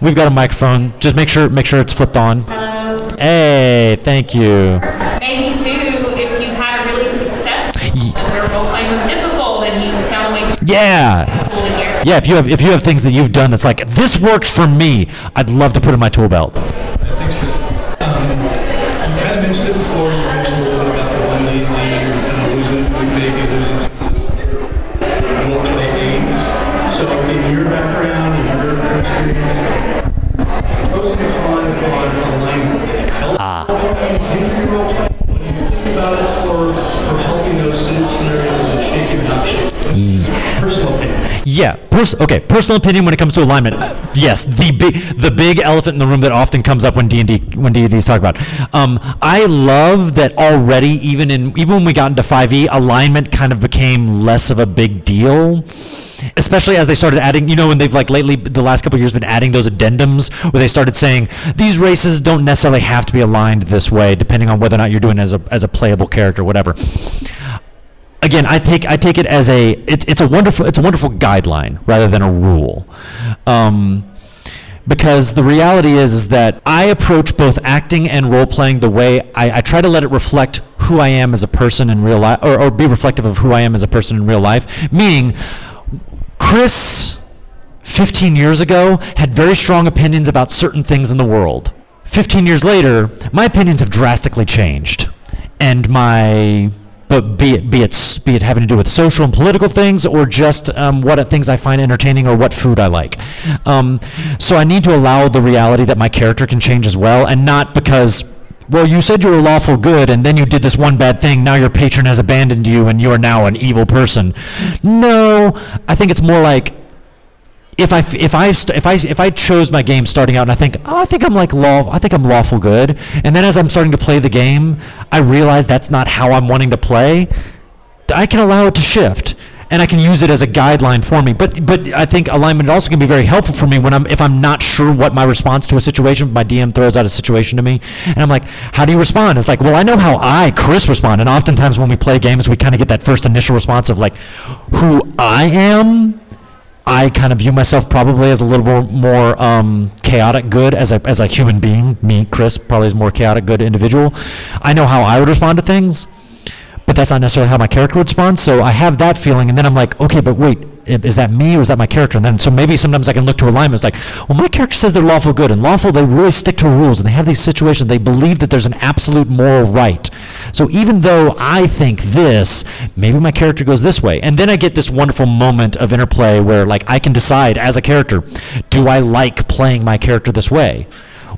we've got a microphone. Just make sure make sure it's flipped on. Hello. Hey, thank you. Maybe too, if you had a really successful where role playing was difficult and you found a way to Yeah. cool in here. Yeah, if you have if you have things that you've done that's like this works for me, I'd love to put in my tool belt. Thanks, Kris. Um, you kind of mentioned it before. Pers- okay. Personal opinion when it comes to alignment. Uh, yes, the big the big elephant in the room that often comes up when D and D when D and D is talked about. Um, I love that already. Even in even when we got into five E, alignment kind of became less of a big deal. Especially as they started adding, you know, when they've like lately, the last couple years, been adding those addendums where they started saying these races don't necessarily have to be aligned this way, depending on whether or not you're doing as a as a playable character, whatever again, I take I take it as a it's it's a wonderful it's a wonderful guideline rather than a rule. Um, because the reality is, is that I approach both acting and role playing the way I, I try to let it reflect who I am as a person in real life, or, or be reflective of who I am as a person in real life. Meaning, Kris, 15 years ago, had very strong opinions about certain things in the world. 15 years later, my opinions have drastically changed. And my but be it be it be it having to do with social and political things or just um, what things I find entertaining or what food I like. Um, so I need to allow the reality that my character can change as well, and not because. Well, you said you were lawful good, and then you did this one bad thing. Now your patron has abandoned you, and you are now an evil person. No, I think it's more like if I if I if I if I chose my game starting out and I think oh, I think I'm like law I think I'm lawful good and then as I'm starting to play the game I realize that's not how I'm wanting to play I can allow it to shift and I can use it as a guideline for me. But but I think alignment also can be very helpful for me when I'm if I'm not sure what my response to a situation. My DM throws out a situation to me, and I'm like, how do you respond? It's like, well, I know how I, Kris, respond, and oftentimes when we play games, we kind of get that first initial response of like, who I am. I kind of view myself probably as a little more, more um, chaotic good as a, as a human being. Me, Kris, probably is more chaotic good individual. I know how I would respond to things but that's not necessarily how my character would respond. So I have that feeling, and then I'm like, okay, but wait, is that me or is that my character? And then so maybe sometimes I can look to alignment. It's like, well, my character says they're lawful good, and lawful they really stick to rules, and they have these situations they believe that there's an absolute moral right. So even though I think this, maybe my character goes this way, and then I get this wonderful moment of interplay where like I can decide as a character, do I like playing my character this way?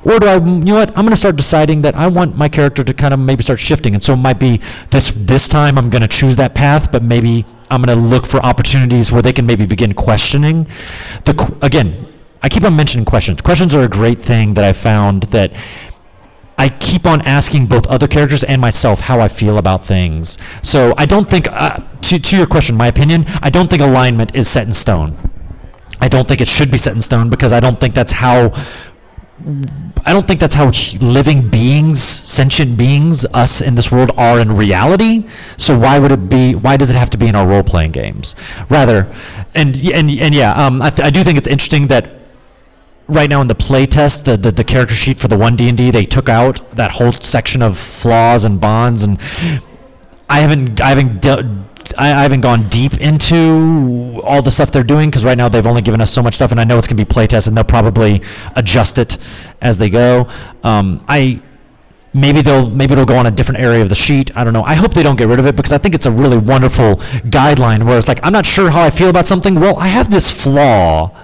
Or do I, you know what? I'm going to start deciding that I want my character to kind of maybe start shifting, and so it might be this this time I'm going to choose that path, but maybe I'm going to look for opportunities where they can maybe begin questioning. The again, I keep on mentioning questions. Questions are a great thing that I found that I keep on asking both other characters and myself how I feel about things. So I don't think, uh, to to your question, my opinion, I don't think alignment is set in stone. I don't think it should be set in stone because I don't think that's how I don't think that's how living beings, sentient beings, us in this world are in reality. So why would it be? Why does it have to be in our role-playing games? Rather, and and and yeah, um, I, th- I do think it's interesting that right now in the playtest, the, the, the character sheet for the one D and D, they took out that whole section of flaws and bonds, and I haven't I haven't de- I, I haven't gone deep into all the stuff they're doing because right now they've only given us so much stuff, and I know it's gonna be playtest, and they'll probably adjust it as they go. Um, I maybe they'll maybe it'll go on a different area of the sheet. I don't know. I hope they don't get rid of it because I think it's a really wonderful guideline where it's like I'm not sure how I feel about something. Well, I have this flaw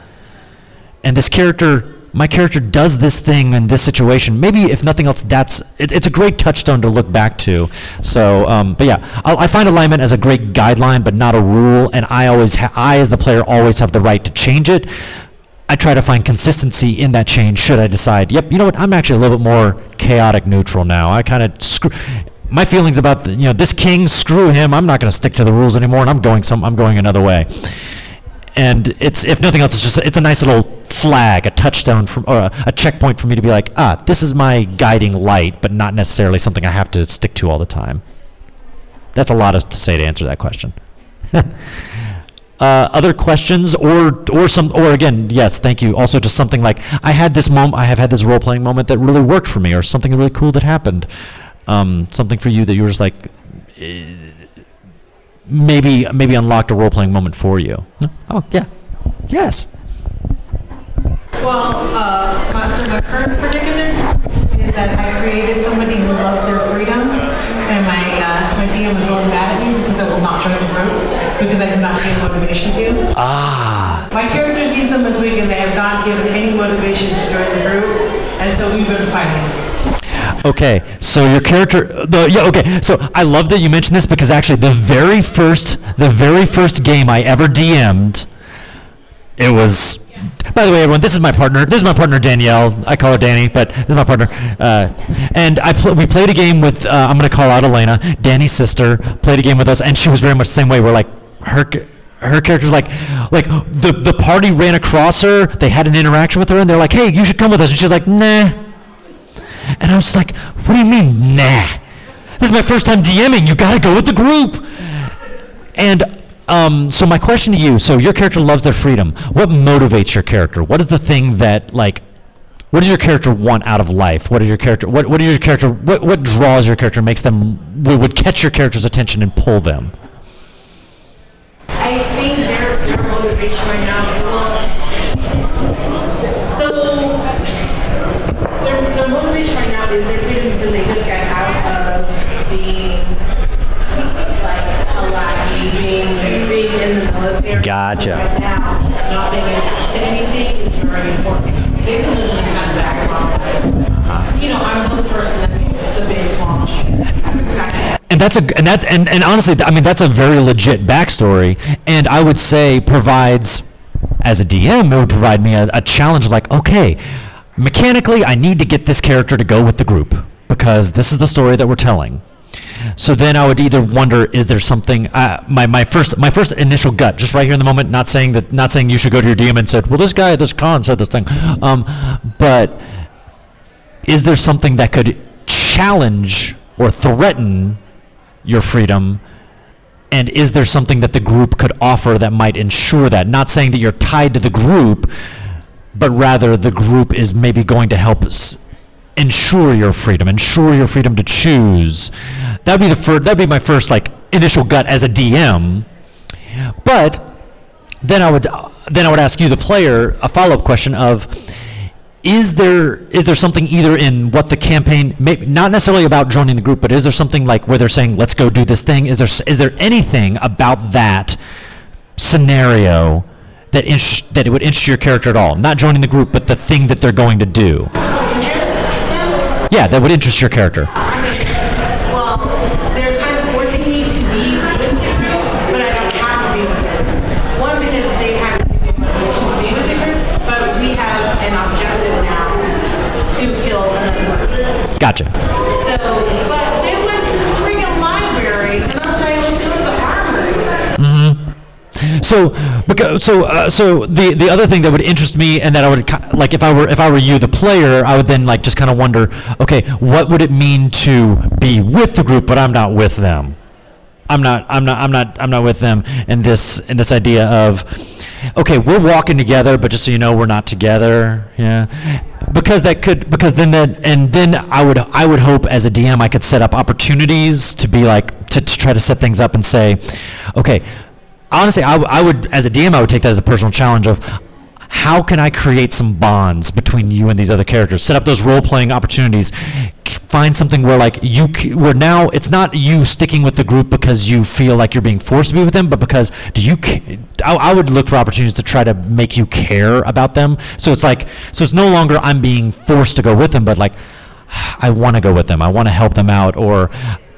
and this character my character does this thing in this situation. Maybe if nothing else that's it, it's a great touchstone to look back to. So um, but yeah I, I find alignment as a great guideline but not a rule. And i always ha- i as the player always have the right to change it. I try to find consistency in that change should i decide yep you know what? I'm actually a little bit more chaotic neutral now. I kind of screw my feelings about the, you know this king screw him. I'm not going to stick to the rules anymore and i'm going some i'm going another way and it's if nothing else, it's just it's a nice little flag, a touchstone from or a, a checkpoint for me to be like, ah, this is my guiding light, but not necessarily something I have to stick to all the time. That's a lot of, to say to answer that question. uh, other questions, or or some, or again, yes, thank you. Also, just something like I had this moment, I have had this role playing moment that really worked for me, or something really cool that happened. Um, something for you that you were just like, eh, maybe maybe unlocked a role playing moment for you. Oh yeah, yes. Well, uh, my, so my current predicament is that I created somebody who loves their freedom, and my uh, my DM is really mad at me because I will not join the group because I did not give motivation to. Ah, My character sees them this week and they have not given any motivation to join the group, and so we've been fighting. Okay. So your character, the yeah, okay. So I love that you mentioned this because actually the very first the very first game I ever DM'd, it was. By the way, everyone, this is my partner. This is my partner Danielle. I call her Danny, but this is my partner. Uh, and I pl- we played a game with. Uh, I'm going to call out Elena, Danny's sister. Played a game with us, and she was very much the same way. We're like her. Her character's like, like the the party ran across her. They had an interaction with her, and they're like, "Hey, you should come with us." And she's like, "Nah." And I was like, "What do you mean, nah? This is my first time DMing. You got to go with the group." And um, so my question to you: So your character loves their freedom. What motivates your character? What is the thing that like? What does your character want out of life? What is your character? What What is your character? What What draws your character? Makes them would would catch your character's attention and pull them. I think their, their motivation right now, well, so their, their motivation right now is their freedom because they just got out of being like a lackey, being, being in the military. Gotcha. And that's a and that's and, and honestly, I mean that's a very legit backstory, and I would say provides, as a DM, it would provide me a, a challenge like, okay, mechanically, I need to get this character to go with the group because this is the story that we're telling. So then I would either wonder, is there something? Uh, my my first my first initial gut, just right here in the moment, not saying that, not saying you should go to your DM and said, well, this guy at this con said this thing, um, but is there something that could challenge or threaten your freedom? And is there something that the group could offer that might ensure that? Not saying that you're tied to the group, but rather the group is maybe going to help us ensure your freedom, ensure your freedom to choose. That'd be the first. That'd be my first like initial gut as a DM. But then I would then I would ask you, the player, a follow up question of. Is there is there something either in what the campaign, may, not necessarily about joining the group, but is there something like where they're saying, "Let's go do this thing"? Is there is there anything about that scenario that int- that it would interest your character at all? Not joining the group, but the thing that they're going to do. Yeah, that would interest your character. Well, they're kind of forcing me to be with the group, but I don't have to be with the. One, because they have to give me motivation to be with the group, but we have an objective now to kill another group. Gotcha. So, but they went to the freaking library, and I'm saying, let's go to the armory. So, because so uh, so the the other thing that would interest me, and that I would like if I were if I were you, the player, I would then like just kind of wonder, okay, what would it mean to be with the group, but I'm not with them. I'm not I'm not I'm not I'm not with them in this in this idea of okay we're walking together but just so you know we're not together yeah because that could because then that and then I would I would hope as a DM I could set up opportunities to be like to, to try to set things up and say okay honestly I, w- I would as a DM I would take that as a personal challenge of how can I create some bonds between you and these other characters? Set up those role playing opportunities. K- Find something where like you c- where now it's not you sticking with the group because you feel like you're being forced to be with them, but because do you? I would look for opportunities to try to make you care about them. So it's like so it's no longer I'm being forced to go with them, but like I want to go with them. I want to help them out, or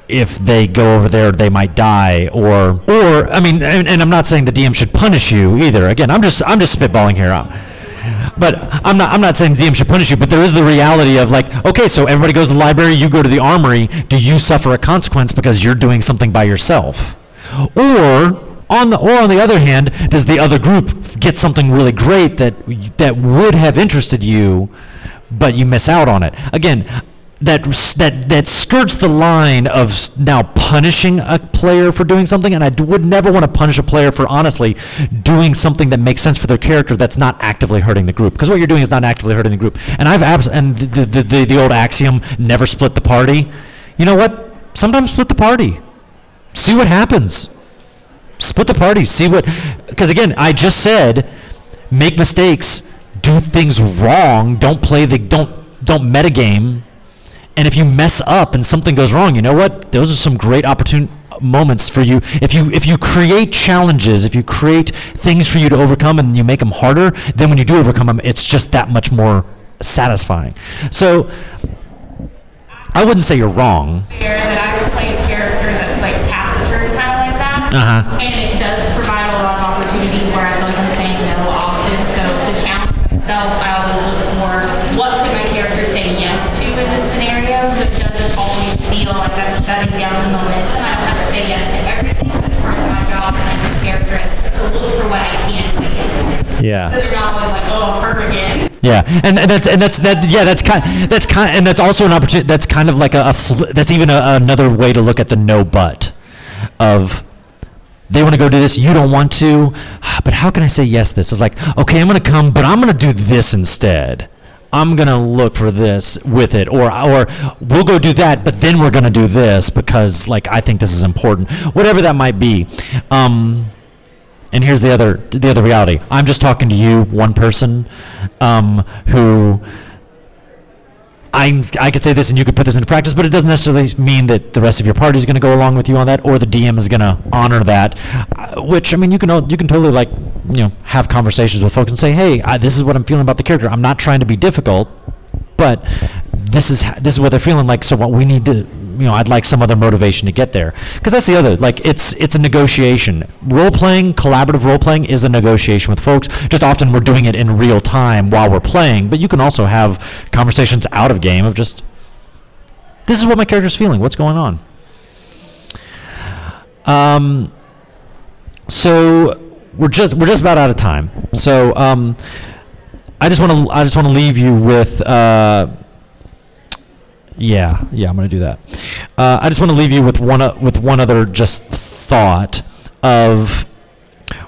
if they go over there, they might die, or or I mean, and, and I'm not saying the DM should punish you either. Again, I'm just I'm just spitballing here. Um, But I'm not I'm not saying the DM should punish you, but there is the reality of like, okay, so everybody goes to the library, you go to the armory. Do you suffer a consequence because you're doing something by yourself, or on the or on the other hand, does the other group get something really great that that would have interested you, but you miss out on it? Again, that that that skirts the line of now punishing a player for doing something, and I d- would never want to punish a player for honestly doing something that makes sense for their character that's not actively hurting the group. Because what you're doing is not actively hurting the group. And I've abs- and the, the the the old axiom, never split the party. You know what? Sometimes split the party. See what happens split the party see what because again i just said make mistakes do things wrong don't play the don't don't metagame and if you mess up and something goes wrong you know what those are some great opportune moments for you if you if you create challenges if you create things for you to overcome and you make them harder then when you do overcome them it's just that much more satisfying so i wouldn't say you're wrong that I would play a character that's like taciturn, kind of like that. Uh-huh. And yeah So they're not always like, oh, her again. Yeah, and, and that's and that's that. Yeah, that's kind. That's kind, and that's also an opportunity. That's kind of like a. a fl- that's even a, another way to look at the no but, of they want to go do this, you don't want to, but how can I say yes? This is like okay, I'm going to come, but I'm going to do this instead. I'm going to look for this with it, or or we'll go do that, but then we're going to do this because like I think this is important, whatever that might be. Um, and here's the other the other reality. I'm just talking to you, one person, um, who I'm, I could say this and you could put this into practice, but it doesn't necessarily mean that the rest of your party is going to go along with you on that, or the DM is going to honor that. Uh, which I mean, you can you can totally like you know have conversations with folks and say, hey, I, this is what I'm feeling about the character. I'm not trying to be difficult, but this is this is what they're feeling like. So what we need to, you know, I'd like some other motivation to get there. Because that's the other, like it's it's a negotiation. Role playing, collaborative role playing is a negotiation with folks. Just often we're doing it in real time while we're playing, but you can also have conversations out of game of just, this is what my character's feeling. What's going on? Um, so we're just we're just about out of time. So um, I just want to I just want to leave you with. Uh, yeah, yeah, I'm gonna do that. Uh, I just want to leave you with one o- with one other just thought of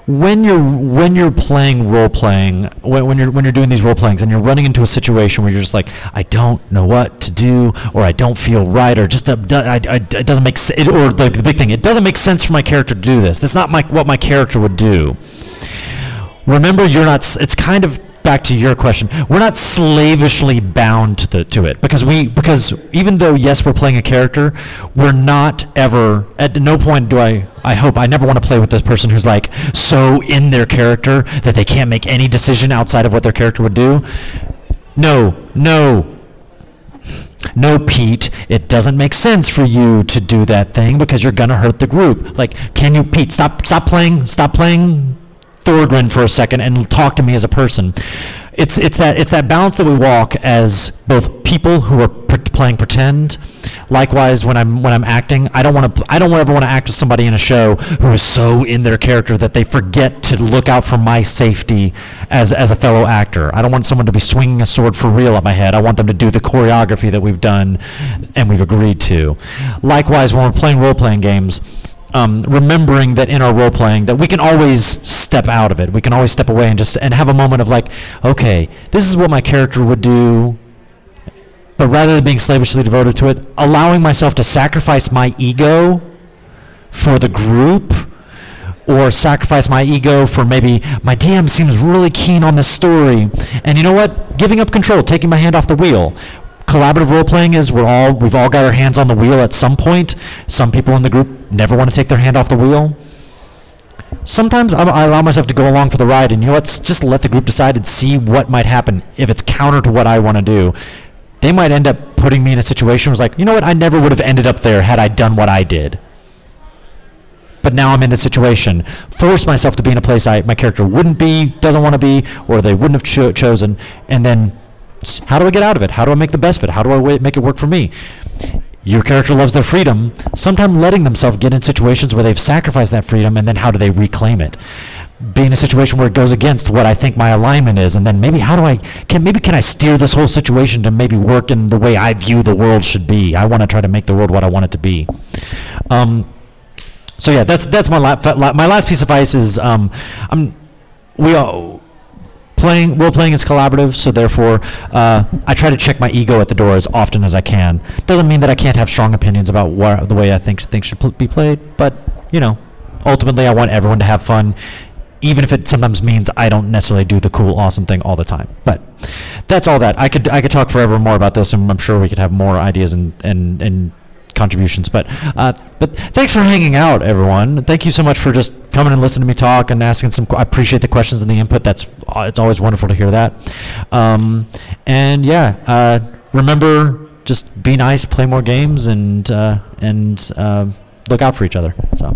when you're when you're playing role playing when, when you're when you're doing these role playings and you're running into a situation where you're just like I don't know what to do or I don't feel right or just uh, do- I, I, it doesn't make sense or the, the big thing it doesn't make sense for my character to do this that's not my what my character would do remember you're not it's kind of back to your question we're not slavishly bound to the to it. Because we because even though yes we're playing a character we're not ever at no point do i i hope i never want to play with this person who's like so in their character that they can't make any decision outside of what their character would do. No no. No, Pete, it doesn't make sense for you to do that thing because you're gonna hurt the group. Like, can you, Pete, stop, stop playing, stop playing Thorgrin for a second and talk to me as a person. It's it's that it's that balance that we walk as both people who are playing pretend. Likewise, when I'm when I'm acting, I don't want to I don't ever want to act with somebody in a show who is so in their character that they forget to look out for my safety as as a fellow actor. I don't want someone to be swinging a sword for real at my head. I want them to do the choreography that we've done and we've agreed to. Likewise, when we're playing role playing games um, remembering that in our role playing that we can always step out of it. We can always step away and just and have a moment of like, okay, this is what my character would do. But rather than being slavishly devoted to it, allowing myself to sacrifice my ego for the group or sacrifice my ego for maybe my DM seems really keen on this story. And you know what? Giving up control, taking my hand off the wheel. Collaborative role playing is we're all we've all got our hands on the wheel at some point. Some people in the group never want to take their hand off the wheel. Sometimes I, I allow myself to go along for the ride, and you know what? Just let the group decide and see what might happen. If it's counter to what I want to do, they might end up putting me in a situation where it's like, you know what? I never would have ended up there had I done what I did but now I'm in this situation. Force myself to be in a place I my character wouldn't be, doesn't want to be, or they wouldn't have cho- chosen, and then how do I get out of it? How do I make the best of it? How do I make it work for me? Your character loves their freedom. Sometimes letting themselves get in situations where they've sacrificed that freedom, and then how do they reclaim it? Being in a situation where it goes against what I think my alignment is, and then maybe how do I can maybe can I steer this whole situation to maybe work in the way I view the world should be? I want to try to make the world what I want it to be. Um, so yeah, that's that's my la- my last piece of advice is um, I'm we all playing role playing is collaborative, so therefore uh, I try to check my ego at the door as often as I can. Doesn't mean that I can't have strong opinions about the way I think things should pl- be played, but you know, ultimately I want everyone to have fun. Even if it sometimes means I don't necessarily do the cool, awesome thing all the time, but that's all that I could I could talk forever more about this, and I'm sure we could have more ideas and and and contributions. But uh, but thanks for hanging out, everyone. Thank you so much for just coming and listening to me talk and asking some. I appreciate the questions and the input. That's uh, it's always wonderful to hear that. Um, and yeah, uh, remember just be nice, play more games, and uh, and uh, look out for each other. So.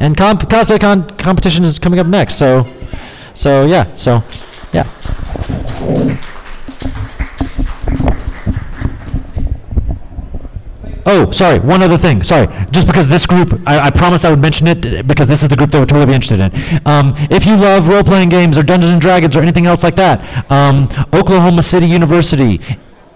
And comp- cosplay con- competition is coming up next. So, so yeah. So, yeah. Oh, sorry. One other thing. Sorry. Just because this group, I, I promised I would mention it uh, because this is the group that would totally be interested in. Um, if you love role playing games or Dungeons and Dragons or anything else like that, um, Oklahoma City University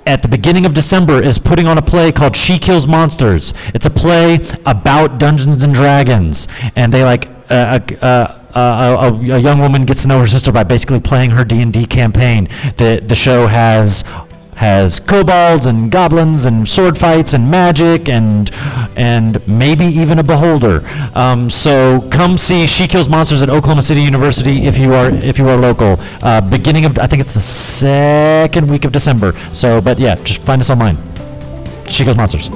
at the beginning of December is putting on a play called She Kills Monsters. It's a play about Dungeons and Dragons, and they like uh, uh, uh, a, a, a young woman gets to know her sister by basically playing her D and D campaign. The the show has has kobolds and goblins and sword fights and magic and and maybe even a beholder. Um, so come see She Kills Monsters at Oklahoma City University if you are if you are local. Uh, beginning of I think it's the second week of December. So, but yeah, just find us online. She Kills Monsters.